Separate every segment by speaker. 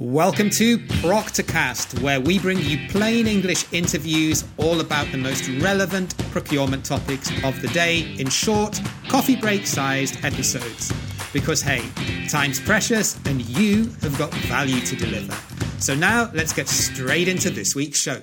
Speaker 1: Welcome to Proctorcast, where we bring you plain English interviews all about the most relevant procurement topics of the day in short, coffee break sized episodes. Because hey, time's precious and you have got value to deliver. So now let's get straight into this week's show.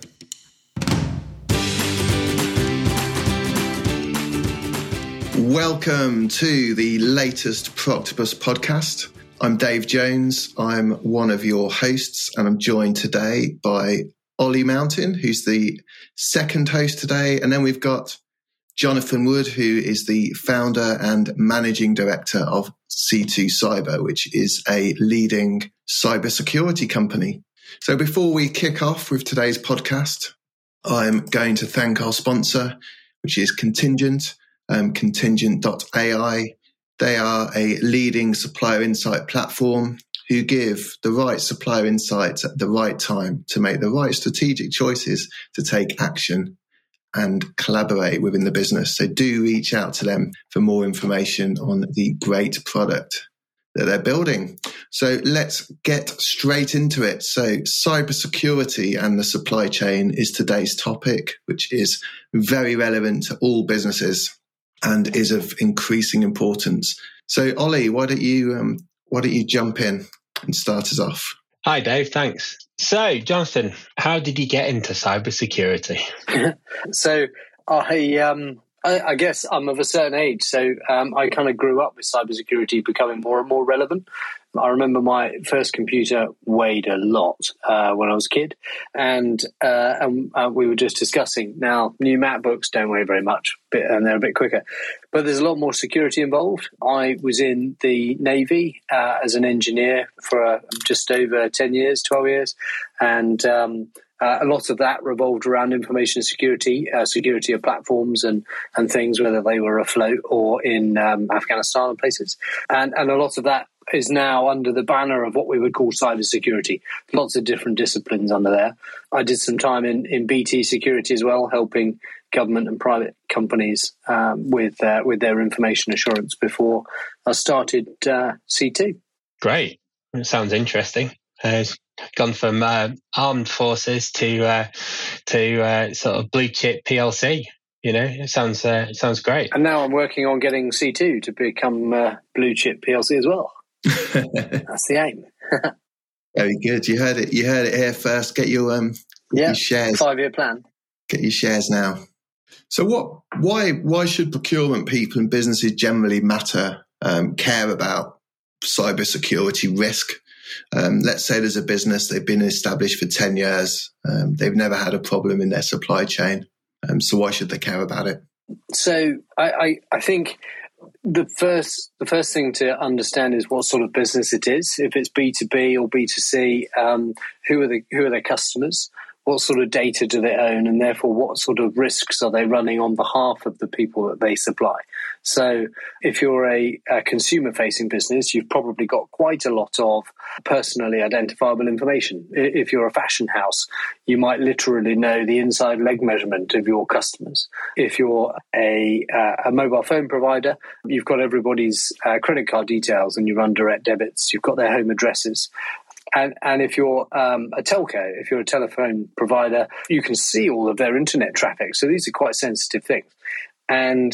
Speaker 2: Welcome to the latest Proctopus podcast. I'm Dave Jones. I'm one of your hosts, and I'm joined today by Ollie Mountain, who's the second host today. And then we've got Jonathan Wood, who is the founder and managing director of C2 Cyber, which is a leading cybersecurity company. So before we kick off with today's podcast, I'm going to thank our sponsor, which is Contingent, um, contingent.ai they are a leading supplier insight platform who give the right supplier insights at the right time to make the right strategic choices to take action and collaborate within the business. So do reach out to them for more information on the great product that they're building. So let's get straight into it. So cybersecurity and the supply chain is today's topic, which is very relevant to all businesses and is of increasing importance. So, Ollie, why don't you um, why don't you jump in and start us off?
Speaker 3: Hi, Dave. Thanks. So, Jonathan, how did you get into cybersecurity?
Speaker 4: so, I um, I, I, guess I'm of a certain age, so um, I kind of grew up with cybersecurity becoming more and more relevant. I remember my first computer weighed a lot uh, when I was a kid, and, uh, and uh, we were just discussing now new MacBooks don't weigh very much, and they're a bit quicker, but there's a lot more security involved. I was in the Navy uh, as an engineer for uh, just over ten years, twelve years, and um, uh, a lot of that revolved around information security, uh, security of platforms and, and things, whether they were afloat or in um, Afghanistan and places. And, and a lot of that is now under the banner of what we would call cybersecurity. Lots of different disciplines under there. I did some time in, in BT security as well, helping government and private companies um, with uh, with their information assurance before I started uh, C2.
Speaker 3: Great. It sounds interesting. Uh, gone from uh, armed forces to uh, to uh, sort of blue chip PLC. You know, it sounds it sounds great.
Speaker 4: And now I'm working on getting C2 to become blue chip PLC as well. That's the aim.
Speaker 2: Very good. You heard it. You heard it here first. Get your um,
Speaker 4: yeah,
Speaker 2: your shares.
Speaker 4: Five year plan.
Speaker 2: Get your shares now. So, what? Why? Why should procurement people and businesses generally matter? Um, care about cybersecurity risk. Um, let's say there's a business they've been established for ten years. Um, they've never had a problem in their supply chain. Um, so, why should they care about it?
Speaker 4: So, I, I, I think the first the first thing to understand is what sort of business it is. If it's B two B or B two C, um, who are the who are their customers? What sort of data do they own, and therefore what sort of risks are they running on behalf of the people that they supply? So, if you're a, a consumer facing business, you've probably got quite a lot of personally identifiable information. If you're a fashion house, you might literally know the inside leg measurement of your customers. If you're a, uh, a mobile phone provider, you've got everybody's uh, credit card details and you run direct debits, you've got their home addresses. And, and if you're um, a telco, if you're a telephone provider, you can see all of their internet traffic. So these are quite sensitive things. And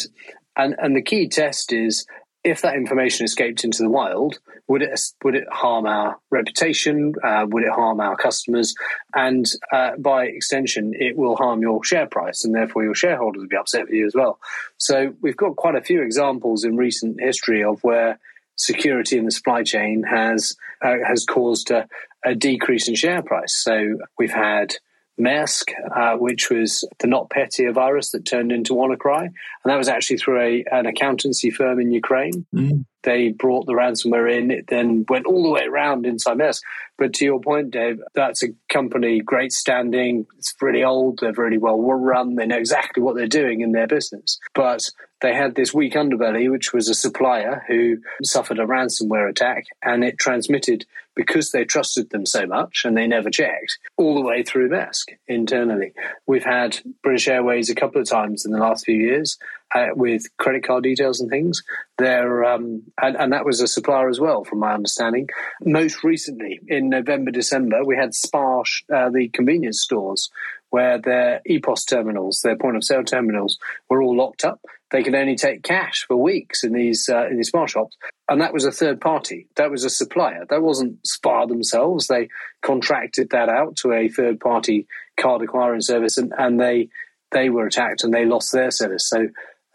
Speaker 4: and and the key test is if that information escaped into the wild, would it would it harm our reputation? Uh, would it harm our customers? And uh, by extension, it will harm your share price, and therefore your shareholders will be upset with you as well. So we've got quite a few examples in recent history of where security in the supply chain has uh, has caused a, a decrease in share price. So we've had Maersk, uh, which was the NotPetya virus that turned into WannaCry. And that was actually through a, an accountancy firm in Ukraine. Mm. They brought the ransomware in, it then went all the way around inside Maersk. But to your point, Dave, that's a company, great standing, it's really old, they're really well run, they know exactly what they're doing in their business. But they had this weak underbelly, which was a supplier who suffered a ransomware attack, and it transmitted because they trusted them so much and they never checked all the way through Maersk internally. We've had British Airways a couple of times in the last few years uh, with credit card details and things. They're, um, and, and, that was a supplier as well, from my understanding. Most recently, in November, December, we had Spar's, uh, the convenience stores, where their EPOS terminals, their point of sale terminals, were all locked up. They could only take cash for weeks in these uh, in these Spar shops, and that was a third party. That was a supplier. That wasn't Spar themselves. They contracted that out to a third party card acquiring service, and, and they they were attacked and they lost their service. So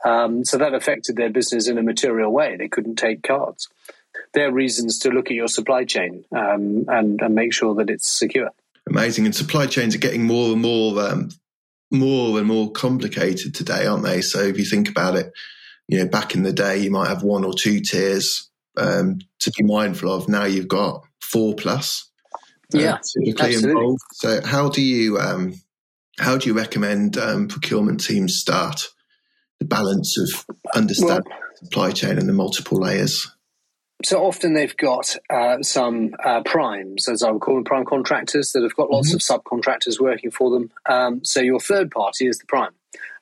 Speaker 4: um, so that affected their business in a material way. They couldn't take cards. There are reasons to look at your supply chain um, and, and make sure that it's secure
Speaker 2: amazing. And supply chains are getting more and more, um, more and more complicated today, aren't they? So if you think about it, you know, back in the day, you might have one or two tiers um, to be mindful of. Now you've got four plus.
Speaker 4: Uh, yeah, typically absolutely. involved.
Speaker 2: So how do you um, how do you recommend um, procurement teams start the balance of understanding well, supply chain and the multiple layers?
Speaker 4: So often they've got uh, some uh, primes, as I would call them, prime contractors that have got lots mm-hmm. of subcontractors working for them. Um, so your third party is the prime.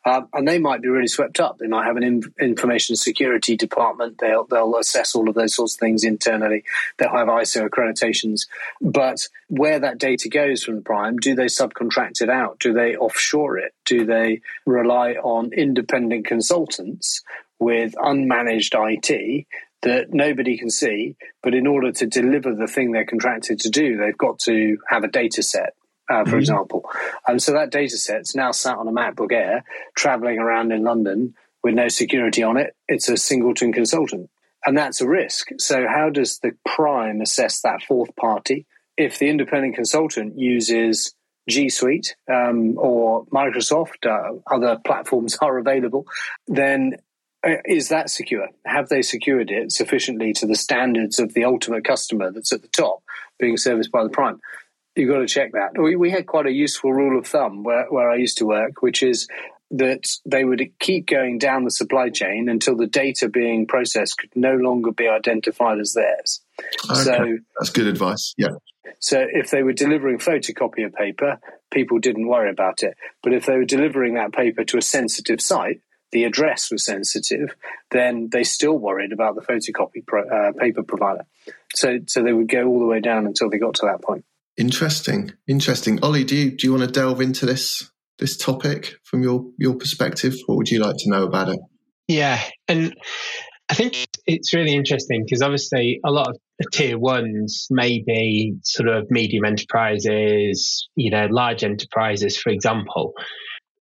Speaker 4: Uh, and they might be really swept up. They might have an in- information security department. They'll they'll assess all of those sorts of things internally. They'll have ISO accreditations. But where that data goes from the prime, do they subcontract it out? Do they offshore it? Do they rely on independent consultants with unmanaged IT that nobody can see. But in order to deliver the thing they're contracted to do, they've got to have a data set. Uh, for mm-hmm. example, and so that data set's now sat on a MacBook Air, traveling around in London with no security on it. It's a singleton consultant, and that's a risk. So, how does the prime assess that fourth party? If the independent consultant uses G Suite um, or Microsoft, uh, other platforms are available, then Uh, is that secure? Have they secured it sufficiently to the standards of the ultimate customer that's at the top being serviced by the prime? You've got to check that. We, we had quite a useful rule of thumb where, where I used to work, which is that they would keep going down the supply chain until the data being processed could no longer be identified as theirs.
Speaker 2: Okay. So that's good advice. Yeah.
Speaker 4: So if they were delivering photocopier paper, people didn't worry about it. But if they were delivering that paper to a sensitive site, the address was sensitive, then they still worried about the photocopy pro, uh, paper provider. So, so they would go all the way down until they got to that point.
Speaker 2: Interesting, interesting. Ollie, do you do you want to delve into this this topic from your your perspective? What would you like to know about it?
Speaker 3: Yeah, and I think it's really interesting because obviously a lot of tier ones may be sort of medium enterprises, you know, large enterprises, for example.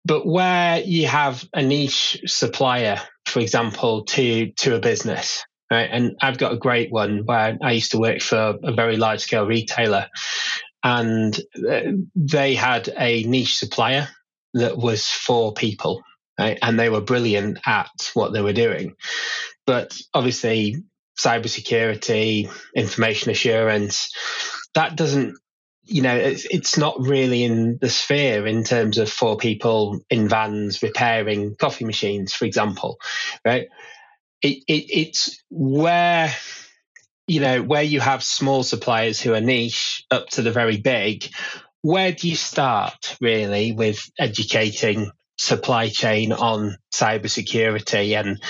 Speaker 3: But where you have a niche supplier, for example, to, to a business, right? And I've got a great one where I used to work for a very large scale retailer and uh, they had a niche supplier that was for people. Right? And they were brilliant at what they were doing. But obviously, cybersecurity, information assurance, that doesn't you know, it's, it's not really in the sphere in terms of four people in vans repairing coffee machines, for example, right? It, it, it's where, you know, where you have small suppliers who are niche up to the very big. Where do you start really with educating supply chain on cybersecurity and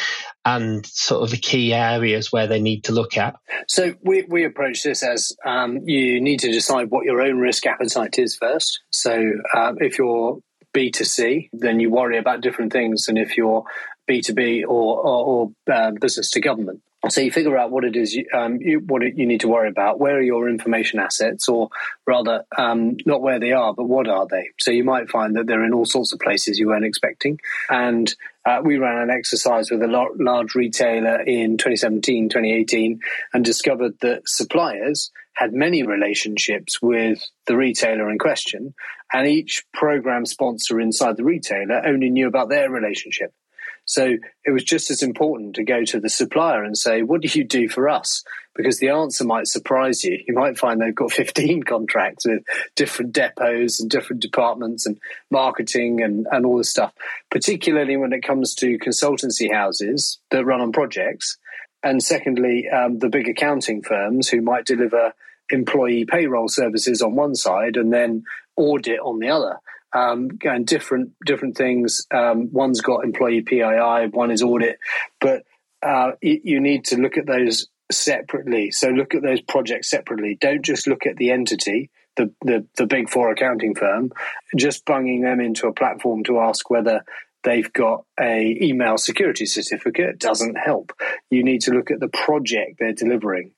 Speaker 3: and sort of the key areas where they need to look at?
Speaker 4: So we, we approach this as um, you need to decide what your own risk appetite is first. So uh, if you're B2C, then you worry about different things than if you're B2B or, or, or uh, business to government. So you figure out what it is you, um, you, what you need to worry about. Where are your information assets, or rather, um, not where they are, but what are they? So you might find that they're in all sorts of places you weren't expecting. And uh, we ran an exercise with a large retailer in 2017, 2018, and discovered that suppliers had many relationships with the retailer in question, and each program sponsor inside the retailer only knew about their relationship. So it was just as important to go to the supplier and say, what do you do for us? Because the answer might surprise you. You might find they've got 15 contracts with different depots and different departments and marketing and, and all this stuff, particularly when it comes to consultancy houses that run on projects. And secondly, um, the big accounting firms who might deliver employee payroll services on one side and then audit on the other. Um, and different different things. Um, one's got employee PII, one is audit, but uh, you need to look at those separately. So look at those projects separately. Don't just look at the entity, the, the, the big four accounting firm, just bunging them into a platform to ask whether they've got a email security certificate doesn't help. You need to look at the project they're delivering.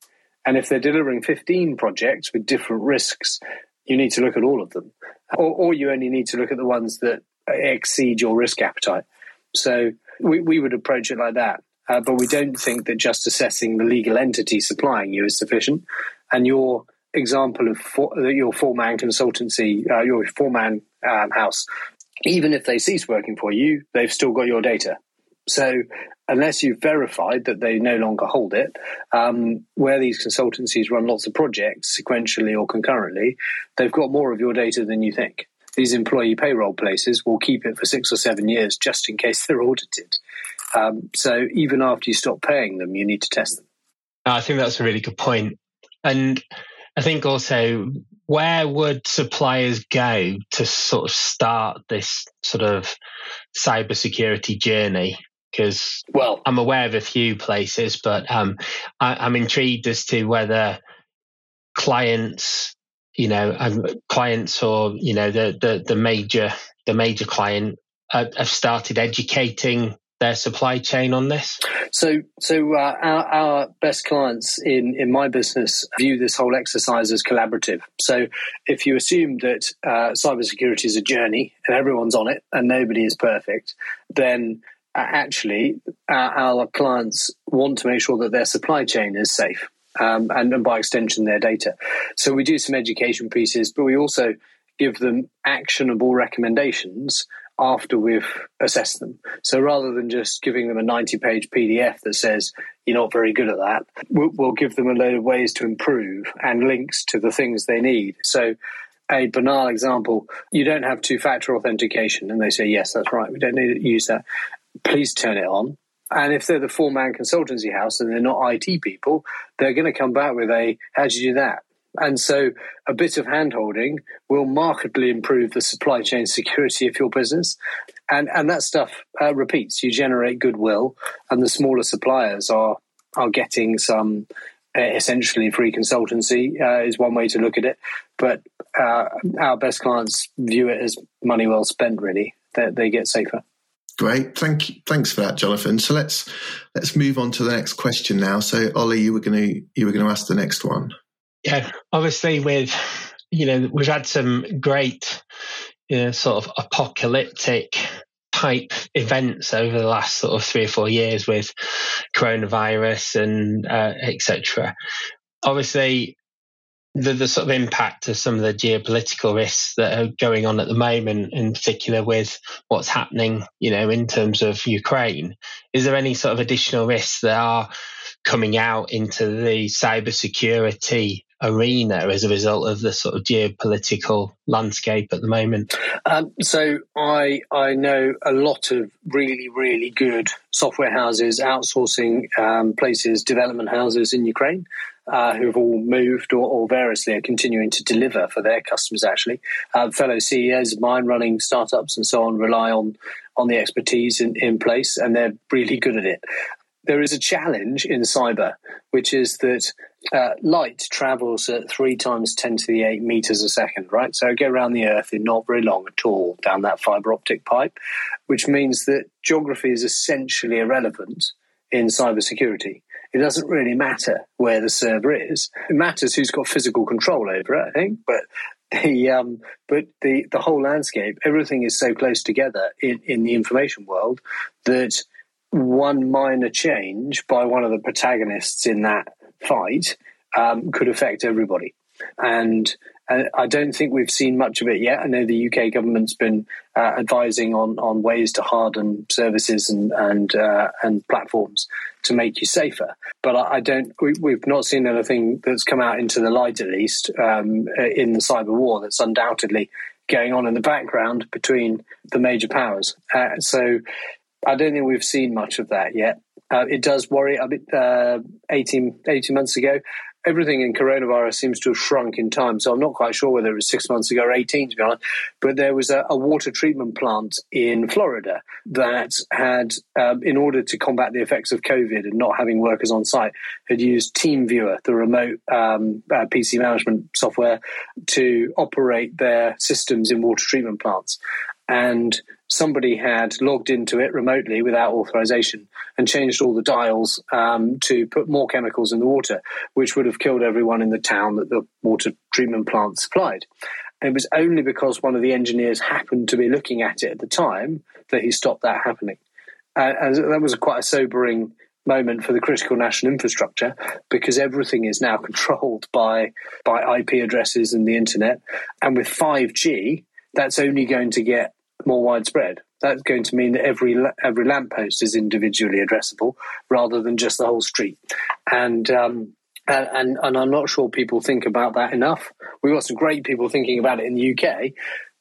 Speaker 4: And if they're delivering 15 projects with different risks, you need to look at all of them. Or, or you only need to look at the ones that exceed your risk appetite. So we, we would approach it like that. Uh, but we don't think that just assessing the legal entity supplying you is sufficient. And your example of four, your four man consultancy, uh, your four man um, house, even if they cease working for you, they've still got your data. So unless you've verified that they no longer hold it, um, where these consultancies run lots of projects sequentially or concurrently, they've got more of your data than you think. These employee payroll places will keep it for six or seven years just in case they're audited. Um, so even after you stop paying them, you need to test them.
Speaker 3: I think that's a really good point. And I think also, where would suppliers go to sort of start this sort of cybersecurity journey? Because well, I'm aware of a few places, but um, I, am intrigued as to whether clients, you know, um, clients or you know the the, the major the major client uh, have started educating their supply chain on this?
Speaker 4: So, so uh, our, our, best clients in in my business view this whole exercise as collaborative. So, if you assume that uh, cybersecurity is a journey and everyone's on it and nobody is perfect, then actually our, our, clients want to make sure that their supply chain is safe. Um, and, and by extension, their data. So we do some education pieces, but we also give them actionable recommendations after we've assessed them. So rather than just giving them a 90 page PDF that says, you're not very good at that, we'll, we'll, give them a load of ways to improve and links to the things they need. So a banal example, you don't have two factor authentication. And they say, yes, that's right. We don't need to use that. Please turn it on. And if they're the four man consultancy house and they're not IT people, they're going to come back with a, how do you do that? And so a bit of handholding will markedly improve the supply chain security of your business. And, and that stuff uh, repeats. You generate goodwill, and the smaller suppliers are, are getting some uh, essentially free consultancy, uh, is one way to look at it. But uh, our best clients view it as money well spent, really. They, they get safer.
Speaker 2: Great, thank you. Thanks for that, Jonathan. So let's let's move on to the next question now. So, Ollie, you were going to you were going to ask the next one
Speaker 3: yeah, obviously with you know we've had some great you know, sort of apocalyptic type events over the last sort of three or four years with coronavirus and uh, etc. Obviously, the, the sort of impact of some of the geopolitical risks that are going on at the moment, in particular with what's happening, you know, in terms of Ukraine. Is there any sort of additional risks that are coming out into the cybersecurity arena as a result of the sort of geopolitical landscape at the moment?
Speaker 4: Um, so I I know a lot of really really good software houses, outsourcing um, places, development houses in Ukraine. Uh, who have all moved or, or, variously are continuing to deliver for their customers. Actually, uh, fellow CEOs of mine running startups and so on rely on on the expertise in, in place, and they're really good at it there is a challenge in cyber, which is that uh, light travels at three times 10 to the 8 meters a second, right? So go around the Earth in not very long at all down that fiber optic pipe, which means that geography is essentially irrelevant in cybersecurity. It doesn't really matter where the server is. It matters who's got physical control over it, I think, but the um, but the the whole landscape, everything is so close together in, in the information world that one minor change by one of the protagonists in that fight um, could affect everybody. And uh, I don't think we've seen much of it yet. I know the UK government's been uh, advising on, on ways to harden services and and uh, and platforms to make you safer. But I, I don't. We, have not seen anything that's come out into the light, at least um, in the cyber war. That's undoubtedly going on in the background between the major powers. Uh, so I don't think we've seen much of that yet. Uh, it does worry. I mean, uh, 18, 18 months ago, everything in coronavirus seems to have shrunk in time. So I'm not quite sure whether it was six months ago or 18, to be honest. But there was a, a water treatment plant in Florida that had, um, in order to combat the effects of COVID and not having workers on site, had used TeamViewer, the remote um, uh, PC management software, to operate their systems in water treatment plants. And somebody had logged into it remotely without authorization and changed all the dials um, to put more chemicals in the water, which would have killed everyone in the town that the water treatment plant supplied. And it was only because one of the engineers happened to be looking at it at the time that he stopped that happening. Uh, and that was quite a sobering moment for the critical national infrastructure because everything is now controlled by by IP addresses and the internet. And with 5G, that's only going to get more widespread. That's going to mean that every every lamppost is individually addressable rather than just the whole street. And um, and, and, I'm not sure people think about that enough. We've got some great people thinking about it in the UK,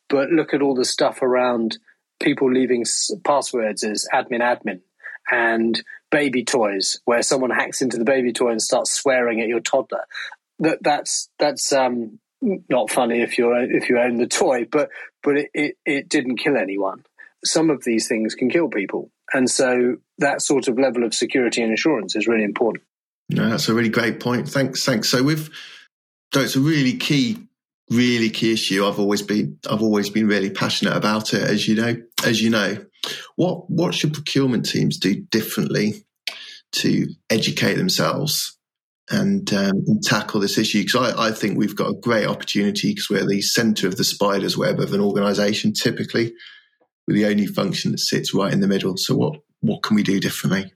Speaker 4: but look at all the stuff around people leaving passwords as admin admin and baby toys, where someone hacks into the baby toy and starts swearing at your toddler. That that's that's um, not funny if you if you own the toy, but but it, it, it didn't kill anyone. Some of these things can kill people, and so that sort of level of security and assurance is really important.
Speaker 2: That's a really great point. Thanks, thanks. So with so it's a really key, really key issue. I've always been I've always been really passionate about it, as you know. As you know, what what should procurement teams do differently to educate themselves and, um, and tackle this issue because I, I, think we've got a great opportunity because we're the center of the spider's web of an organization typically we're the only function that sits right in the middle so what what can we do differently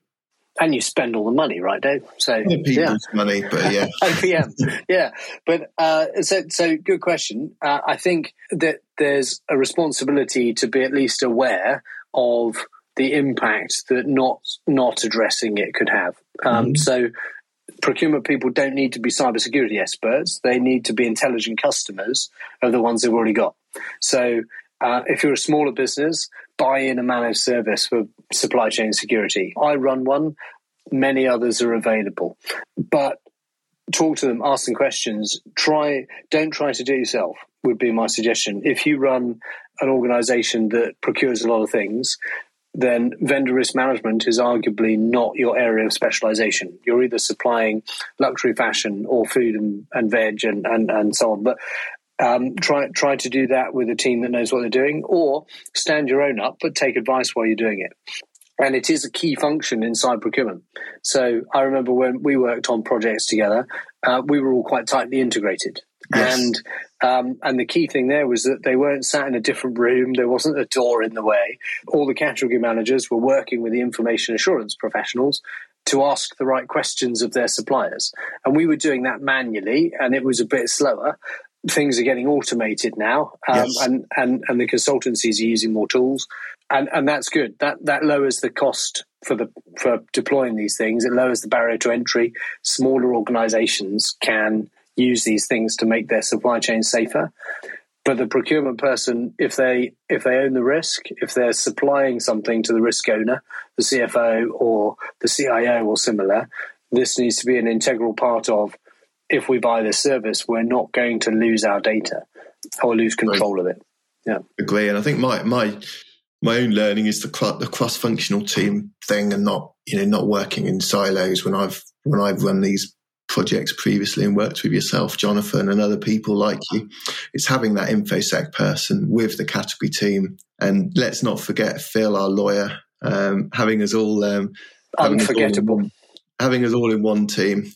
Speaker 4: and you spend all the money, right, Dave? So
Speaker 2: people's yeah. money, but yeah,
Speaker 4: OPM, yeah. But uh, so, so good question. Uh, I think that there's a responsibility to be at least aware of the impact that not not addressing it could have. Um, mm. So procurement people don't need to be cybersecurity experts. They need to be intelligent customers of the ones they've already got. So uh, if you're a smaller business, buy in a managed service for supply chain security. I run one. Many others are available, but talk to them, ask them questions. Try, don't try to do it yourself. Would be my suggestion. If you run an organization that procures a lot of things, then vendor risk management is arguably not your area of specialization. You're either supplying luxury fashion or food and, and veg and, and, and so on. But um, try try to do that with a team that knows what they're doing, or stand your own up, but take advice while you're doing it. And it is a key function inside procurement. So I remember when we worked on projects together, uh, we were all quite tightly integrated. Yes. And um, and the key thing there was that they weren't sat in a different room. There wasn't a door in the way. All the category managers were working with the information assurance professionals to ask the right questions of their suppliers. And we were doing that manually, and it was a bit slower. Things are getting automated now, um, yes. and, and, and the consultancies are using more tools, and, and that's good. That that lowers the cost for the for deploying these things. It lowers the barrier to entry. Smaller organisations can use these things to make their supply chain safer. But the procurement person, if they if they own the risk, if they're supplying something to the risk owner, the CFO or the CIO or similar, this needs to be an integral part of. If we buy this service, we're not going to lose our data or lose control right. of it. Yeah,
Speaker 2: agree. And I think my my my own learning is the the cross functional team thing, and not you know not working in silos. When I've when I've run these projects previously and worked with yourself, Jonathan, and other people like you. It's having that infosec person with the category team, and let's not forget Phil, our lawyer, um, having us all um,
Speaker 4: unforgettable,
Speaker 2: having us all, having us all in one team.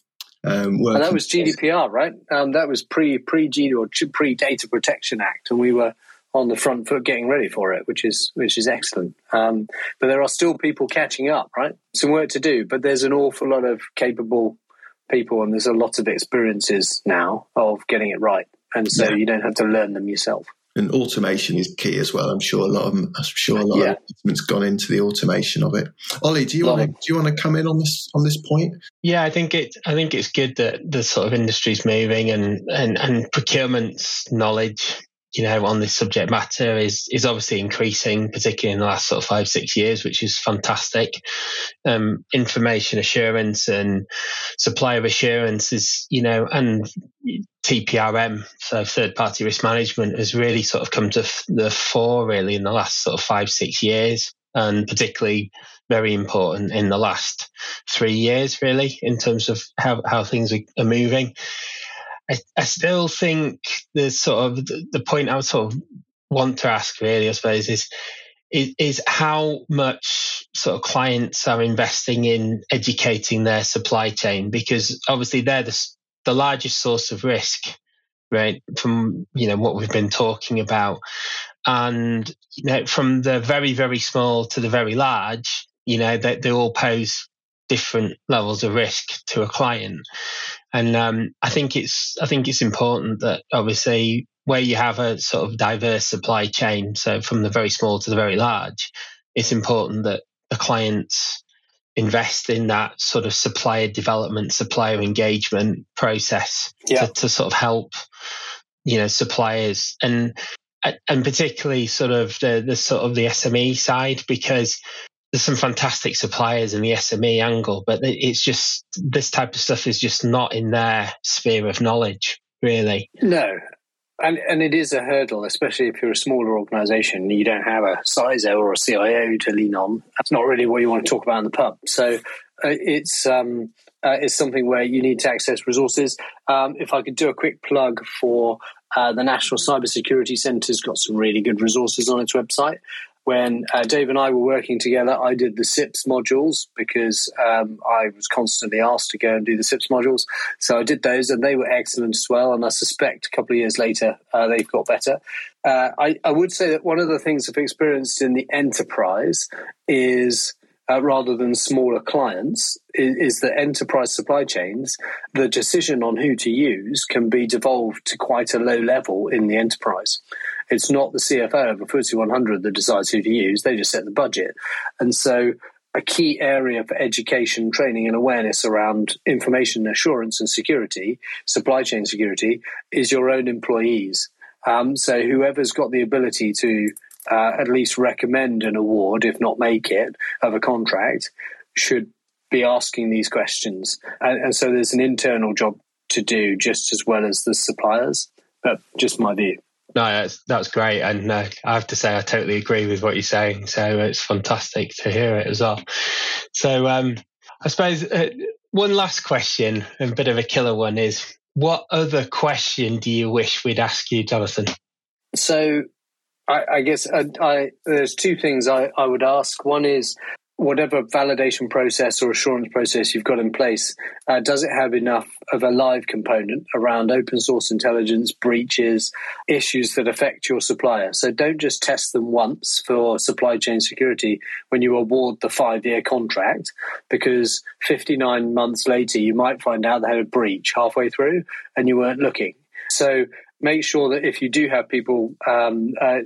Speaker 4: Um, and that was GDPR, right? Um, that was pre pre or pre Data Protection Act, and we were on the front foot getting ready for it, which is which is excellent. Um, but there are still people catching up, right? Some work to do, but there's an awful lot of capable people, and there's a lot of experiences now of getting it right, and so yeah. you don't have to learn them yourself.
Speaker 2: And automation is key as well. I'm sure a lot of I'm sure a lot yeah. of investment's gone into the automation of it. Ollie, do you want to do you want to come in on this on this point?
Speaker 3: Yeah, I think it I think it's good that the sort of industry's moving and and and procurement's knowledge you know, on this subject matter is is obviously increasing, particularly in the last sort of five six years, which is fantastic. Um, information assurance and supplier assurance is, you know, and TPRM, so third party risk management, has really sort of come to the fore really in the last sort of five six years, and particularly very important in the last three years, really, in terms of how how things are moving. I, I still think the sort of the point I would sort of want to ask really, I suppose, is, is is how much sort of clients are investing in educating their supply chain because obviously they're the the largest source of risk, right? From you know what we've been talking about, and you know from the very very small to the very large, you know they, they all pose different levels of risk to a client. And um, I think it's I think it's important that obviously where you have a sort of diverse supply chain, so from the very small to the very large, it's important that the clients invest in that sort of supplier development, supplier engagement process yeah. to, to sort of help you know suppliers and and particularly sort of the the sort of the SME side because there's some fantastic suppliers in the SME angle, but it's just this type of stuff is just not in their sphere of knowledge, really.
Speaker 4: No. And, and it is a hurdle, especially if you're a smaller organisation. You don't have a CISO or a CIO to lean on. That's not really what you want to talk about in the pub. So uh, it's um, uh, it's something where you need to access resources. Um, if I could do a quick plug for uh, the National Cybersecurity Centre's got some really good resources on its website when uh, Dave and I were working together, I did the CIPS modules because um, I was constantly asked to go and do the CIPS modules. So I did those, and they were excellent as well. And I suspect a couple of years later, uh, they've got better. Uh, I, I, would say that one of the things I've experienced in the enterprise is. Uh, rather than smaller clients, is, is that enterprise supply chains, the decision on who to use can be devolved to quite a low level in the enterprise. It's not the CFO of a FTSE 100 that decides who to use. They just set the budget. And so a key area for education, training, and awareness around information assurance and security, supply chain security, is your own employees. Um, so whoever's got the ability to uh, at least recommend an award, if not make it, of a contract, should be asking these questions. And, and so there's an internal job to do just as well as the suppliers. But just my view.
Speaker 3: No, that's that's great, and uh, I have to say I totally agree with what you're saying. So it's fantastic to hear it as well. So um, I suppose uh, one last question, a bit of a killer one, is what other question do you wish we'd ask you, Jonathan?
Speaker 4: So I, I guess I, I, there's two things I would ask. One is whatever validation process or assurance process you've got in place, uh, does it have enough of a live component around open source intelligence, breaches, issues that affect your supplier? So don't just test them once for supply chain security when you award the five year contract, because 59 months later, you might find out they had a breach halfway through and you weren't looking. So make sure that if you do have people um, uh,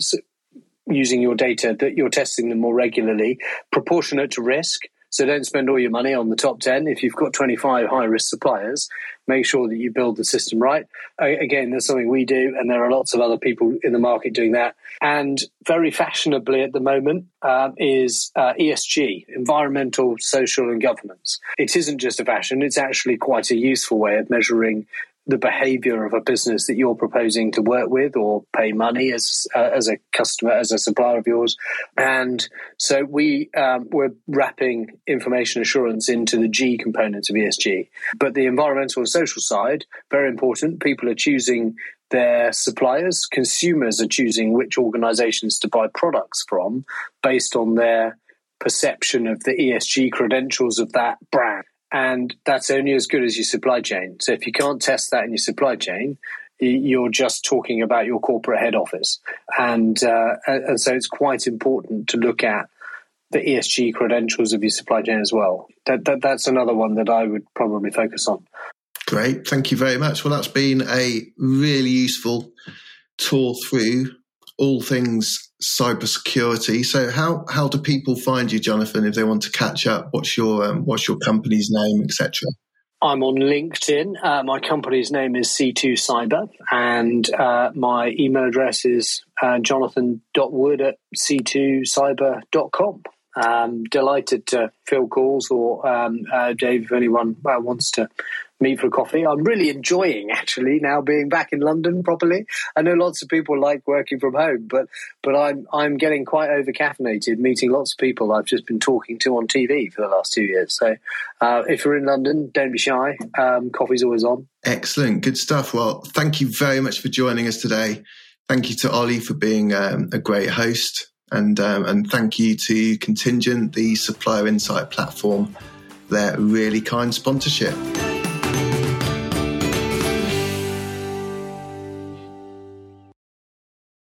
Speaker 4: using your data that you're testing them more regularly, proportionate to risk. So don't spend all your money on the top 10. If you've got 25 high risk suppliers, make sure that you build the system right. Again, that's something we do, and there are lots of other people in the market doing that. And very fashionably at the moment um, is uh, ESG, environmental, social, and governance. It isn't just a fashion, it's actually quite a useful way of measuring the behavior of a business that you're proposing to work with or pay money as uh, as a customer as a supplier of yours. And so we um, we're wrapping information assurance into the G component of ESG but the environmental and social side very important people are choosing their suppliers. Consumers are choosing which organizations to buy products from based on their perception of the ESG credentials of that brand and that's only as good as your supply chain. So if you can't test that in your supply chain, you're just talking about your corporate head office, and uh, and so it's quite important to look at the ESG credentials of your supply chain as well. That, that that's another one that I would probably focus on.
Speaker 2: Great, thank you very much. Well, that's been a really useful tour through all things cybersecurity. So how how do people find you, Jonathan, if they want to catch up? What's your um, what's your company's name, etc.
Speaker 4: I'm on LinkedIn. Uh, my company's name is C2 Cyber, and uh, my email address is uh, jonathan.wood at c2cyber.com. Um, delighted to fill calls or um, uh, Dave, if anyone uh, wants to meet for coffee. I'm really enjoying actually now being back in London properly. I know lots of people like working from home, but but I'm I'm getting quite over caffeinated meeting lots of people I've just been talking to on TV for the last two years. So uh, if you're in London, don't be shy. Um, coffee's always on.
Speaker 2: Excellent, good stuff. Well, thank you very much for joining us today. Thank you to Ollie for being um, a great host. And, um, and thank you to Contingent, the supplier insight platform, their really kind sponsorship.